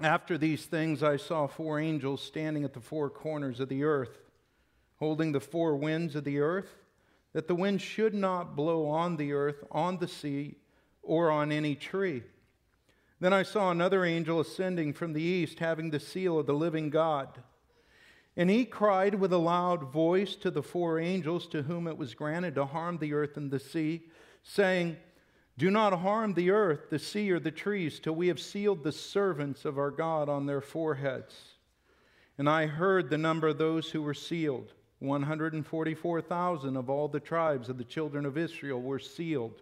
after these things, I saw four angels standing at the four corners of the earth, holding the four winds of the earth, that the wind should not blow on the earth, on the sea, or on any tree. Then I saw another angel ascending from the east, having the seal of the living God. And he cried with a loud voice to the four angels to whom it was granted to harm the earth and the sea, saying, do not harm the earth, the sea, or the trees till we have sealed the servants of our God on their foreheads. And I heard the number of those who were sealed 144,000 of all the tribes of the children of Israel were sealed.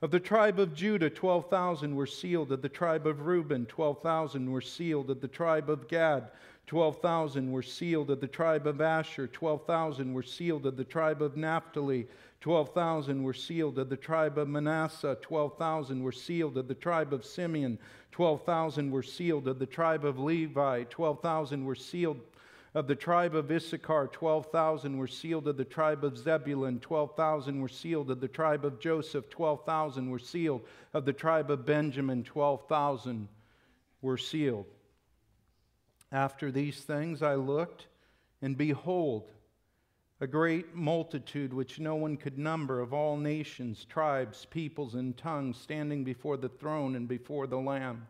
Of the tribe of Judah, 12,000 were sealed. Of the tribe of Reuben, 12,000 were sealed. Of the tribe of Gad, 12,000 were sealed. Of the tribe of Asher, 12,000 were sealed. Of the tribe of Naphtali, 12,000 were sealed. Of the tribe of Manasseh, 12,000 were sealed. Of the tribe of Simeon, 12,000 were sealed. Of the tribe of Levi, 12,000 were sealed. Of the tribe of Issachar, 12,000 were sealed. Of the tribe of Zebulun, 12,000 were sealed. Of the tribe of Joseph, 12,000 were sealed. Of the tribe of Benjamin, 12,000 were sealed. After these things I looked, and behold, a great multitude which no one could number of all nations, tribes, peoples, and tongues standing before the throne and before the Lamb,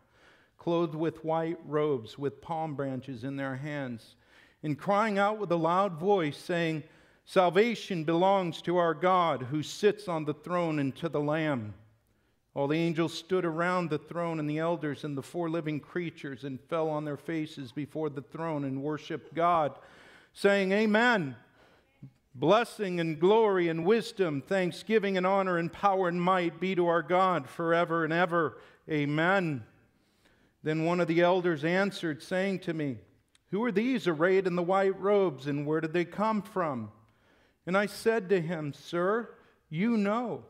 clothed with white robes, with palm branches in their hands, and crying out with a loud voice, saying, Salvation belongs to our God who sits on the throne and to the Lamb. All the angels stood around the throne and the elders and the four living creatures and fell on their faces before the throne and worshiped God, saying, Amen. Blessing and glory and wisdom, thanksgiving and honor and power and might be to our God forever and ever. Amen. Then one of the elders answered, saying to me, Who are these arrayed in the white robes, and where did they come from? And I said to him, Sir, you know.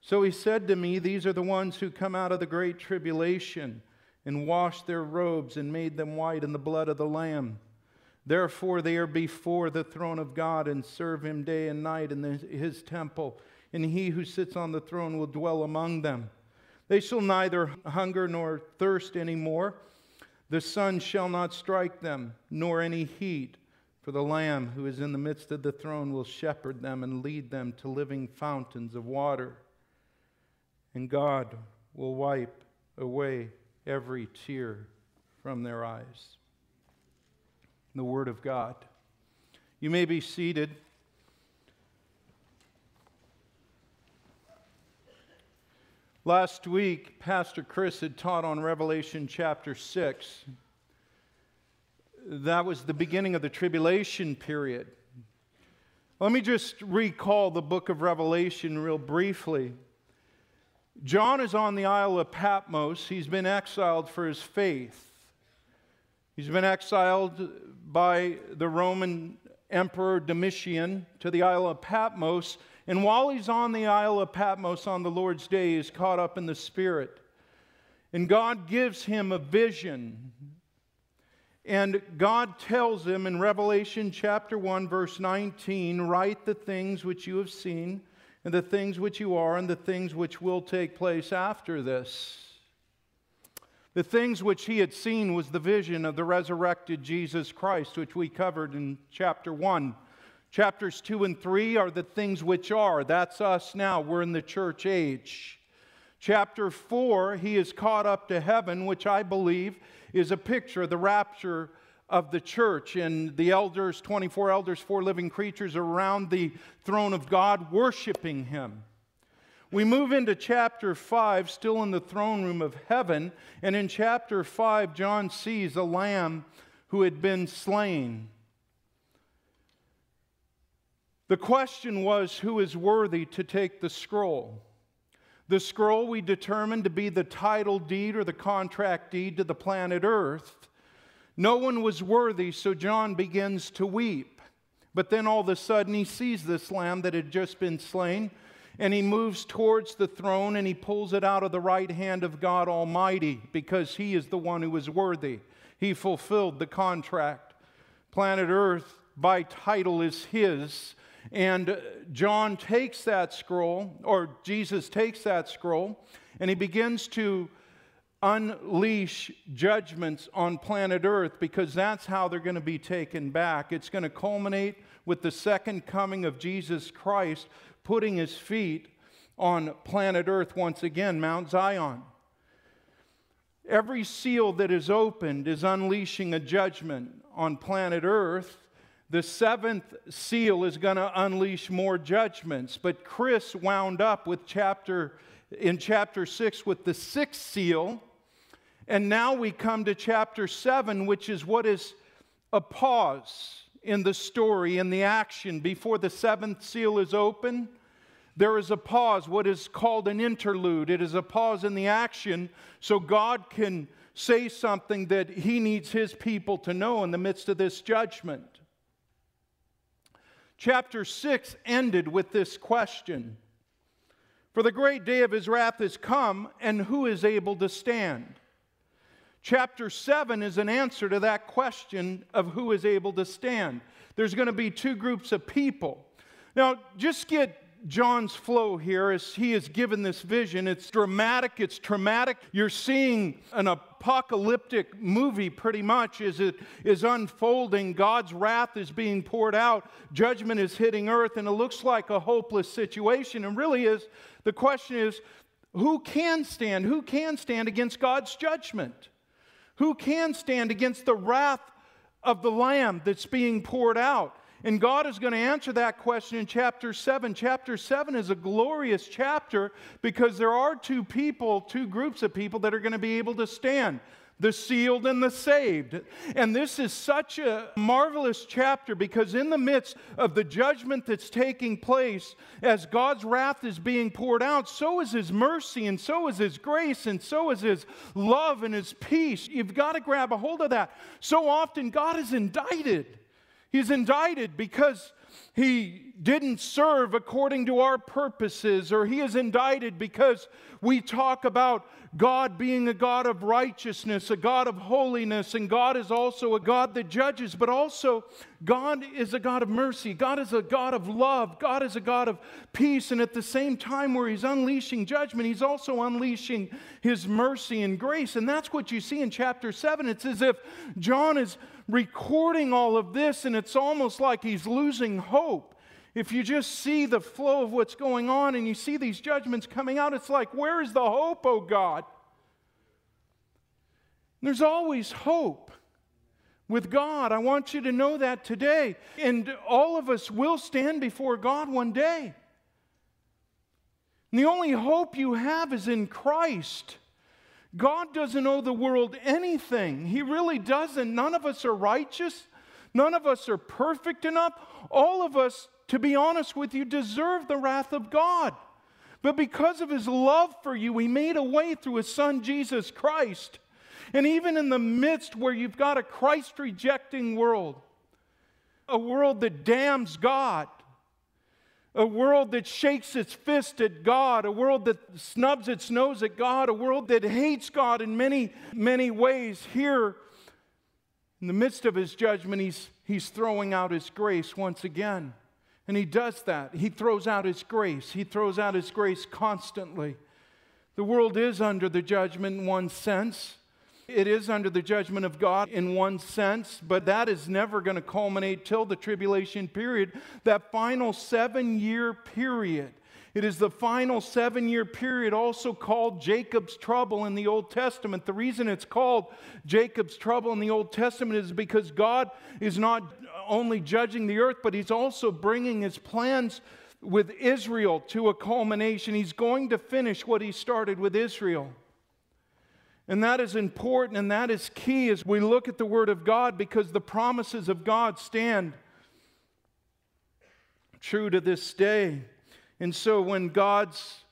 So he said to me, These are the ones who come out of the great tribulation and washed their robes and made them white in the blood of the Lamb. Therefore, they are before the throne of God and serve him day and night in the, his temple, and he who sits on the throne will dwell among them. They shall neither hunger nor thirst any more. The sun shall not strike them, nor any heat. For the Lamb who is in the midst of the throne will shepherd them and lead them to living fountains of water. And God will wipe away every tear from their eyes the Word of God. You may be seated. Last week, Pastor Chris had taught on Revelation chapter 6. That was the beginning of the tribulation period. Let me just recall the book of Revelation real briefly. John is on the Isle of Patmos. He's been exiled for his faith. He's been exiled by the Roman Emperor Domitian to the Isle of Patmos. And while he's on the Isle of Patmos on the Lord's day, he's caught up in the Spirit. And God gives him a vision. And God tells him in Revelation chapter 1, verse 19 write the things which you have seen, and the things which you are, and the things which will take place after this. The things which he had seen was the vision of the resurrected Jesus Christ, which we covered in chapter 1. Chapters 2 and 3 are the things which are. That's us now. We're in the church age. Chapter 4, he is caught up to heaven, which I believe is a picture of the rapture of the church. And the elders, 24 elders, four living creatures around the throne of God, worshiping him. We move into chapter 5, still in the throne room of heaven. And in chapter 5, John sees a lamb who had been slain. The question was who is worthy to take the scroll? The scroll we determined to be the title deed or the contract deed to the planet Earth. No one was worthy, so John begins to weep. But then all of a sudden he sees this lamb that had just been slain, and he moves towards the throne and he pulls it out of the right hand of God Almighty because he is the one who is worthy. He fulfilled the contract. Planet Earth, by title, is his. And John takes that scroll, or Jesus takes that scroll, and he begins to unleash judgments on planet Earth because that's how they're going to be taken back. It's going to culminate with the second coming of Jesus Christ putting his feet on planet Earth once again, Mount Zion. Every seal that is opened is unleashing a judgment on planet Earth. The seventh seal is going to unleash more judgments. But Chris wound up with chapter in chapter 6 with the sixth seal and now we come to chapter 7, which is what is a pause in the story, in the action. Before the seventh seal is open, there is a pause, what is called an interlude. It is a pause in the action so God can say something that He needs His people to know in the midst of this judgment. Chapter 6 ended with this question For the great day of His wrath is come, and who is able to stand? Chapter 7 is an answer to that question of who is able to stand. There's going to be two groups of people. Now, just get John's flow here as he is given this vision. It's dramatic, it's traumatic. You're seeing an apocalyptic movie pretty much as it is unfolding. God's wrath is being poured out, judgment is hitting earth, and it looks like a hopeless situation. And really is the question is who can stand? Who can stand against God's judgment? Who can stand against the wrath of the Lamb that's being poured out? And God is going to answer that question in chapter 7. Chapter 7 is a glorious chapter because there are two people, two groups of people that are going to be able to stand the sealed and the saved. And this is such a marvelous chapter because, in the midst of the judgment that's taking place, as God's wrath is being poured out, so is His mercy, and so is His grace, and so is His love and His peace. You've got to grab a hold of that. So often, God is indicted. He's indicted because he didn't serve according to our purposes, or he is indicted because we talk about God being a God of righteousness, a God of holiness, and God is also a God that judges, but also God is a God of mercy. God is a God of love. God is a God of peace. And at the same time, where He's unleashing judgment, He's also unleashing His mercy and grace. And that's what you see in chapter 7. It's as if John is recording all of this, and it's almost like he's losing hope. If you just see the flow of what's going on and you see these judgments coming out, it's like, where is the hope, oh God? There's always hope with God. I want you to know that today. And all of us will stand before God one day. And the only hope you have is in Christ. God doesn't owe the world anything. He really doesn't. None of us are righteous. None of us are perfect enough. All of us to be honest with you, deserve the wrath of God. But because of his love for you, he made a way through his son, Jesus Christ. And even in the midst where you've got a Christ rejecting world, a world that damns God, a world that shakes its fist at God, a world that snubs its nose at God, a world that hates God in many, many ways, here in the midst of his judgment, he's, he's throwing out his grace once again. And he does that. He throws out his grace. He throws out his grace constantly. The world is under the judgment in one sense. It is under the judgment of God in one sense, but that is never going to culminate till the tribulation period, that final seven year period. It is the final seven year period, also called Jacob's trouble in the Old Testament. The reason it's called Jacob's trouble in the Old Testament is because God is not only judging the earth, but He's also bringing His plans with Israel to a culmination. He's going to finish what He started with Israel. And that is important and that is key as we look at the Word of God because the promises of God stand true to this day. And so when God's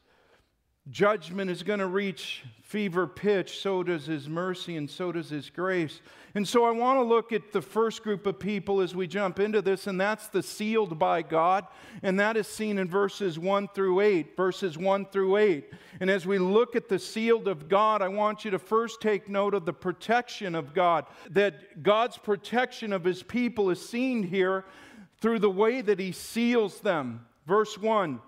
judgment is going to reach fever pitch, so does his mercy and so does his grace. And so I want to look at the first group of people as we jump into this, and that's the sealed by God. And that is seen in verses 1 through 8. Verses 1 through 8. And as we look at the sealed of God, I want you to first take note of the protection of God. That God's protection of his people is seen here through the way that he seals them. Verse 1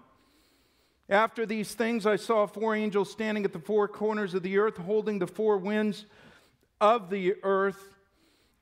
After these things, I saw four angels standing at the four corners of the earth, holding the four winds of the earth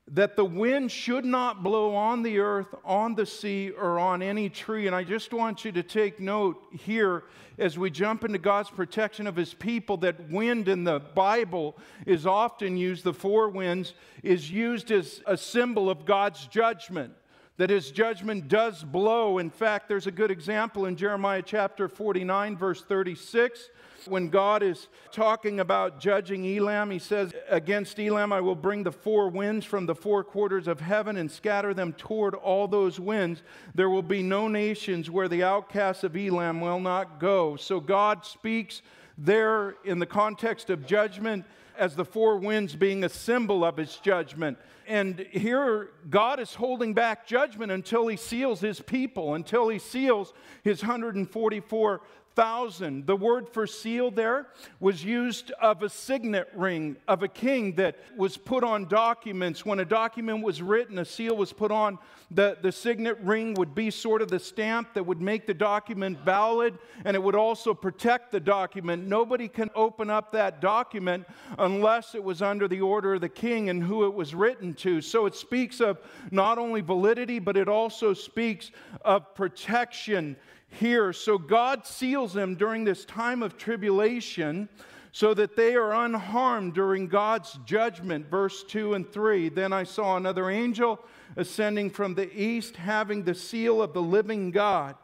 that the wind should not blow on the earth, on the sea, or on any tree. And I just want you to take note here as we jump into God's protection of his people that wind in the Bible is often used, the four winds, is used as a symbol of God's judgment. That his judgment does blow. In fact, there's a good example in Jeremiah chapter 49, verse 36 when God is talking about judging Elam, he says, Against Elam I will bring the four winds from the four quarters of heaven and scatter them toward all those winds. There will be no nations where the outcasts of Elam will not go. So God speaks there in the context of judgment as the four winds being a symbol of his judgment. And here, God is holding back judgment until he seals his people, until he seals his 144 thousand. The word for seal there was used of a signet ring of a king that was put on documents. When a document was written, a seal was put on. The, the signet ring would be sort of the stamp that would make the document valid and it would also protect the document. Nobody can open up that document unless it was under the order of the king and who it was written to. So it speaks of not only validity, but it also speaks of protection here. So God seals them during this time of tribulation so that they are unharmed during God's judgment. Verse 2 and 3. Then I saw another angel ascending from the east, having the seal of the living God.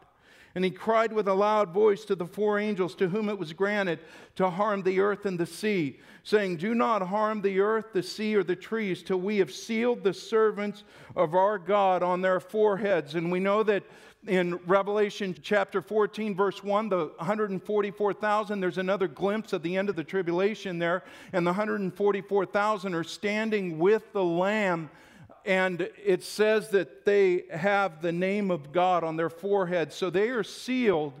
And he cried with a loud voice to the four angels to whom it was granted to harm the earth and the sea, saying, Do not harm the earth, the sea, or the trees till we have sealed the servants of our God on their foreheads. And we know that in Revelation chapter 14, verse 1, the 144,000, there's another glimpse of the end of the tribulation there, and the 144,000 are standing with the Lamb. And it says that they have the name of God on their forehead. So they are sealed.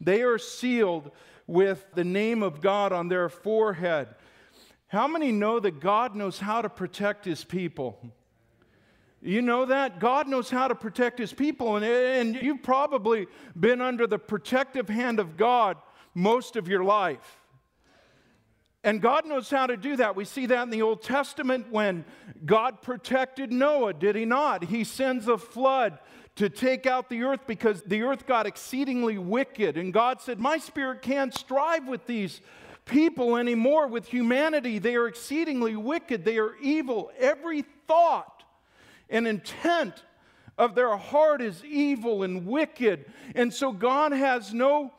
They are sealed with the name of God on their forehead. How many know that God knows how to protect his people? You know that? God knows how to protect his people, and, and you've probably been under the protective hand of God most of your life. And God knows how to do that. We see that in the Old Testament when God protected Noah, did he not? He sends a flood to take out the earth because the earth got exceedingly wicked. And God said, My spirit can't strive with these people anymore, with humanity. They are exceedingly wicked, they are evil. Every thought and intent of their heart is evil and wicked. And so God has no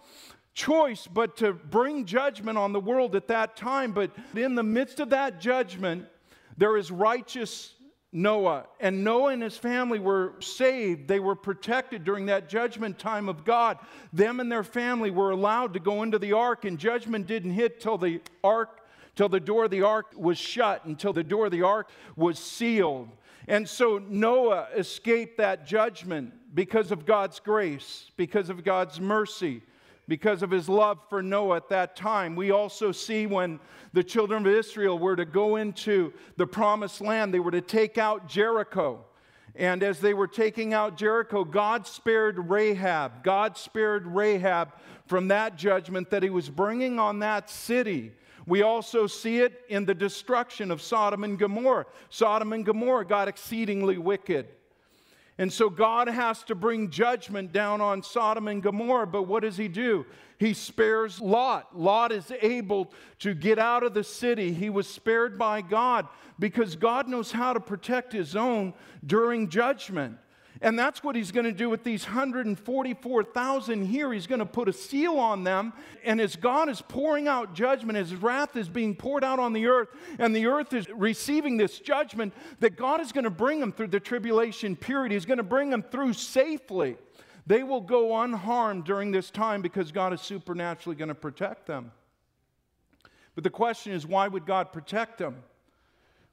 choice but to bring judgment on the world at that time. But in the midst of that judgment, there is righteous Noah. And Noah and his family were saved. They were protected during that judgment time of God. Them and their family were allowed to go into the ark, and judgment didn't hit till the ark, till the door of the ark was shut, until the door of the ark was sealed. And so Noah escaped that judgment because of God's grace, because of God's mercy, because of his love for Noah at that time. We also see when the children of Israel were to go into the promised land, they were to take out Jericho. And as they were taking out Jericho, God spared Rahab. God spared Rahab from that judgment that he was bringing on that city we also see it in the destruction of Sodom and Gomorrah. Sodom and Gomorrah got exceedingly wicked. And so God has to bring judgment down on Sodom and Gomorrah. But what does he do? He spares Lot. Lot is able to get out of the city. He was spared by God because God knows how to protect his own during judgment. And that's what he's going to do with these 144,000 here. He's going to put a seal on them. And as God is pouring out judgment, his wrath is being poured out on the earth, and the earth is receiving this judgment, that God is going to bring them through the tribulation period. He's going to bring them through safely. They will go unharmed during this time because God is supernaturally going to protect them. But the question is, why would God protect them?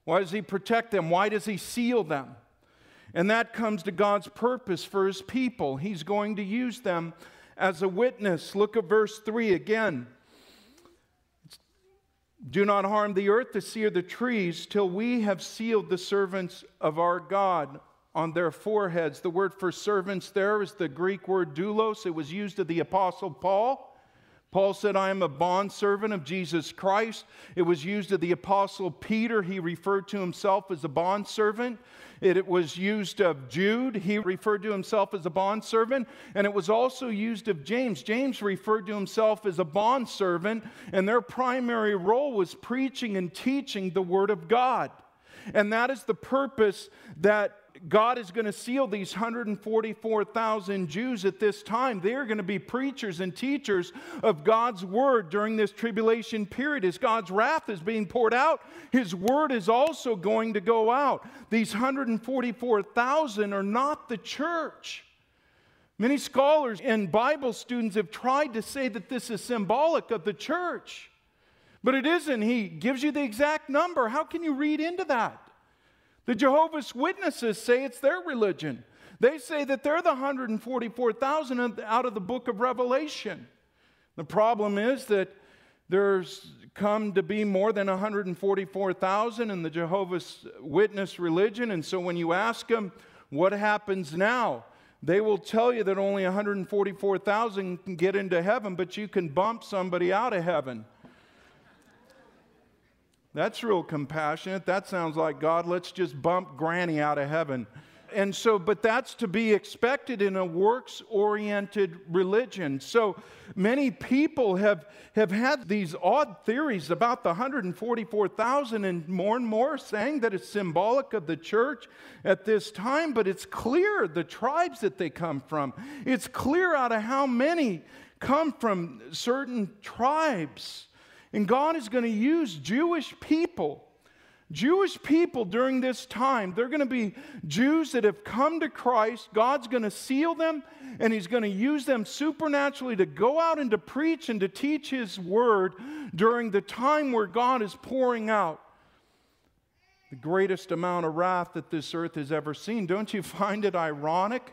Why does He protect them? Why does He seal them? And that comes to God's purpose for His people. He's going to use them as a witness. Look at verse 3 again. Do not harm the earth, the sea, or the trees till we have sealed the servants of our God on their foreheads. The word for servants there is the Greek word doulos. It was used of the Apostle Paul. Paul said, I am a bondservant of Jesus Christ. It was used of the Apostle Peter. He referred to himself as a bondservant. It was used of Jude. He referred to himself as a bondservant. And it was also used of James. James referred to himself as a bondservant, and their primary role was preaching and teaching the Word of God. And that is the purpose that God is going to seal these 144,000 Jews at this time. They're going to be preachers and teachers of God's word during this tribulation period. As God's wrath is being poured out, his word is also going to go out. These 144,000 are not the church. Many scholars and Bible students have tried to say that this is symbolic of the church, but it isn't. He gives you the exact number. How can you read into that? The Jehovah's Witnesses say it's their religion. They say that they're the 144,000 out of the book of Revelation. The problem is that there's come to be more than 144,000 in the Jehovah's Witness religion. And so when you ask them, what happens now? They will tell you that only 144,000 can get into heaven, but you can bump somebody out of heaven. That's real compassionate. That sounds like God, let's just bump Granny out of heaven. And so, but that's to be expected in a works oriented religion. So many people have, have had these odd theories about the 144,000, and more and more saying that it's symbolic of the church at this time. But it's clear the tribes that they come from, it's clear out of how many come from certain tribes. And God is going to use Jewish people. Jewish people during this time, they're going to be Jews that have come to Christ. God's going to seal them, and He's going to use them supernaturally to go out and to preach and to teach His word during the time where God is pouring out the greatest amount of wrath that this earth has ever seen. Don't you find it ironic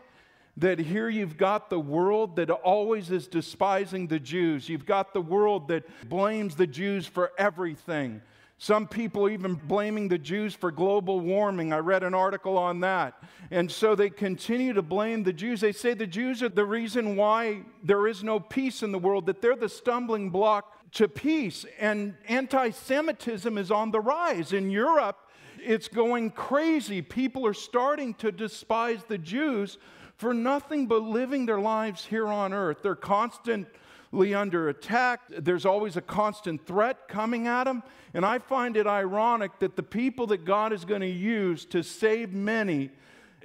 that here you've got the world that always is despising the Jews. You've got the world that blames the Jews for everything. Some people even blaming the Jews for global warming. I read an article on that. And so they continue to blame the Jews. They say the Jews are the reason why there is no peace in the world, that they're the stumbling block to peace. And anti Semitism is on the rise. In Europe, it's going crazy. People are starting to despise the Jews for nothing but living their lives here on earth. They're constantly under attack. There's always a constant threat coming at them. And I find it ironic that the people that God is going to use to save many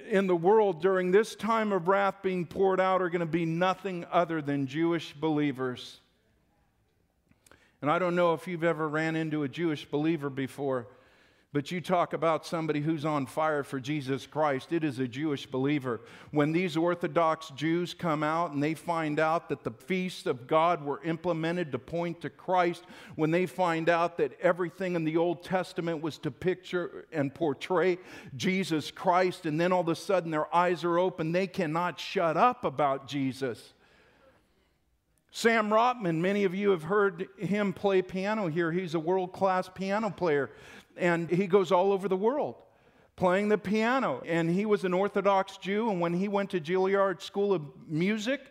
in the world during this time of wrath being poured out are going to be nothing other than Jewish believers. And I don't know if you've ever ran into a Jewish believer before. But you talk about somebody who's on fire for Jesus Christ. It is a Jewish believer. When these Orthodox Jews come out and they find out that the feasts of God were implemented to point to Christ, when they find out that everything in the Old Testament was to picture and portray Jesus Christ, and then all of a sudden their eyes are open, they cannot shut up about Jesus. Sam Rotman, many of you have heard him play piano here. He's a world class piano player and he goes all over the world playing the piano. And he was an Orthodox Jew, and when he went to Juilliard School of Music,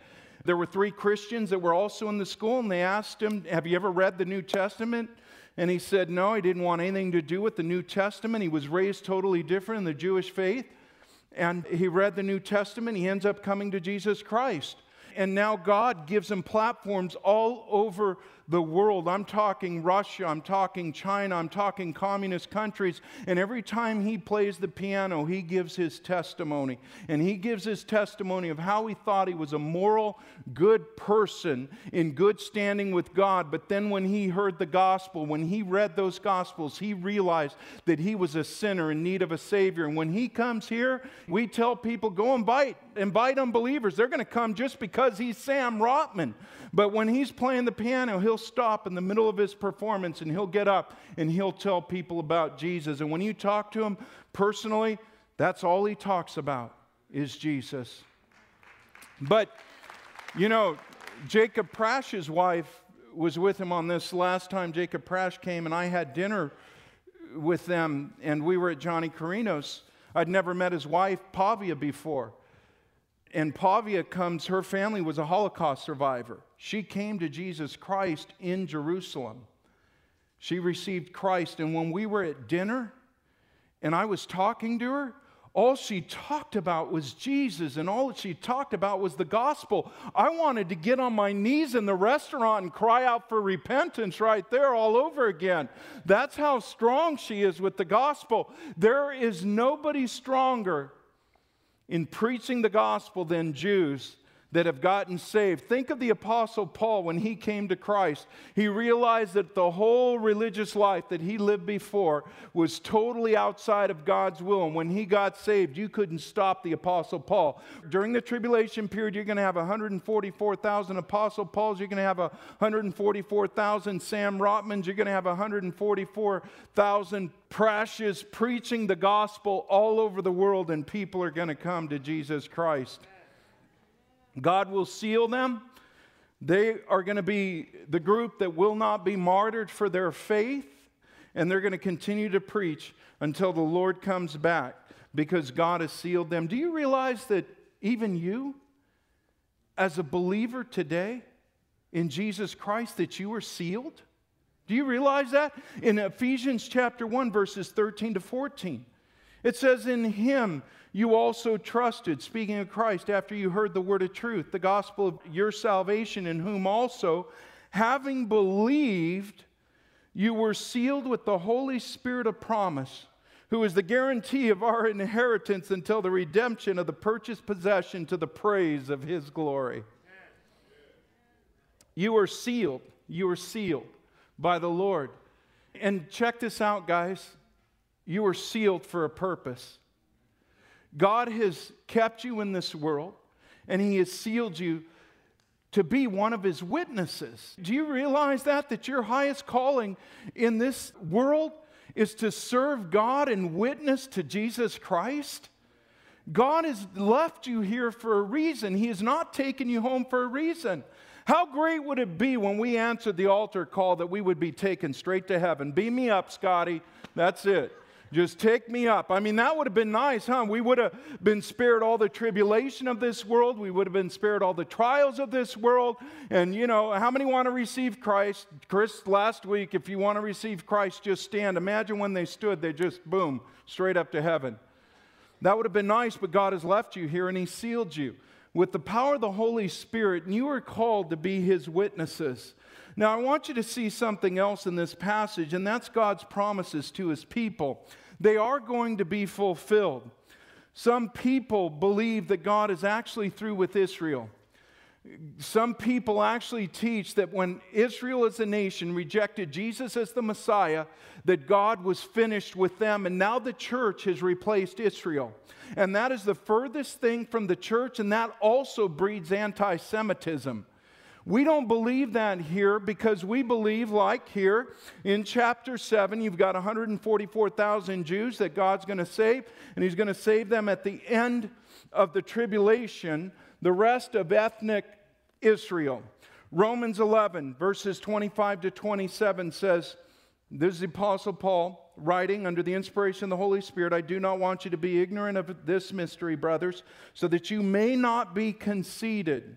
there were three Christians that were also in the school, and they asked him, Have you ever read the New Testament? And he said, No, he didn't want anything to do with the New Testament. He was raised totally different in the Jewish faith. And he read the New Testament. He ends up coming to Jesus Christ. And now God gives him platforms all over the world. I'm talking Russia, I'm talking China, I'm talking communist countries. And every time he plays the piano, he gives his testimony. And he gives his testimony of how he thought he was a moral, good person in good standing with God. But then when he heard the gospel, when he read those gospels, he realized that he was a sinner in need of a Savior. And when he comes here, we tell people, go and invite, invite unbelievers. They're going to come just because he's Sam Rotman. But when he's playing the piano, he'll stop in the middle of his performance and he'll get up and he'll tell people about Jesus. And when you talk to him personally, that's all he talks about is Jesus. But, you know, Jacob Prasch's wife was with him on this last time Jacob Prash came, and I had dinner with them, and we were at Johnny Carino's. I'd never met his wife, Pavia, before. And Pavia comes, her family was a Holocaust survivor. She came to Jesus Christ in Jerusalem. She received Christ, and when we were at dinner and I was talking to her, all she talked about was Jesus, and all that she talked about was the gospel. I wanted to get on my knees in the restaurant and cry out for repentance right there all over again. That's how strong she is with the gospel. There is nobody stronger in preaching the gospel than Jews that have gotten saved. Think of the Apostle Paul when he came to Christ. He realized that the whole religious life that he lived before was totally outside of God's will. And when he got saved, you couldn't stop the Apostle Paul. During the tribulation period, you're going to have 144,000 Apostle Pauls. You're going to have 144,000 Sam Rotmans. You're going to have 144,000 Prasches preaching the gospel all over the world, and people are going to come to Jesus Christ. God will seal them. They are going to be the group that will not be martyred for their faith, and they're going to continue to preach until the Lord comes back because God has sealed them. Do you realize that even you, as a believer today in Jesus Christ, that you are sealed? Do you realize that? In Ephesians chapter 1, verses 13 to 14, it says, In him you also trusted, speaking of Christ, after you heard the word of truth, the gospel of your salvation, in whom also, having believed, you were sealed with the Holy Spirit of promise, who is the guarantee of our inheritance until the redemption of the purchased possession to the praise of his glory. You are sealed. You are sealed by the Lord. And check this out, guys. You are sealed for a purpose. God has kept you in this world and He has sealed you to be one of His witnesses. Do you realize that? That your highest calling in this world is to serve God and witness to Jesus Christ? God has left you here for a reason. He has not taken you home for a reason. How great would it be when we answered the altar call that we would be taken straight to heaven? Beam me up, Scotty. That's it. Just take me up. I mean, that would have been nice, huh? We would have been spared all the tribulation of this world. We would have been spared all the trials of this world. And, you know, how many want to receive Christ? Chris, last week, if you want to receive Christ, just stand. Imagine when they stood, they just, boom, straight up to heaven. That would have been nice, but God has left you here and He sealed you with the power of the Holy Spirit, and you are called to be His witnesses. Now, I want you to see something else in this passage, and that's God's promises to His people they are going to be fulfilled. Some people believe that God is actually through with Israel. Some people actually teach that when Israel as a nation rejected Jesus as the Messiah, that God was finished with them, and now the church has replaced Israel. And that is the furthest thing from the church, and that also breeds anti Semitism. We don't believe that here because we believe, like here in chapter 7, you've got 144,000 Jews that God's going to save, and He's going to save them at the end of the tribulation, the rest of ethnic Israel. Romans 11, verses 25 to 27 says, This is the Apostle Paul writing under the inspiration of the Holy Spirit. I do not want you to be ignorant of this mystery, brothers, so that you may not be conceited.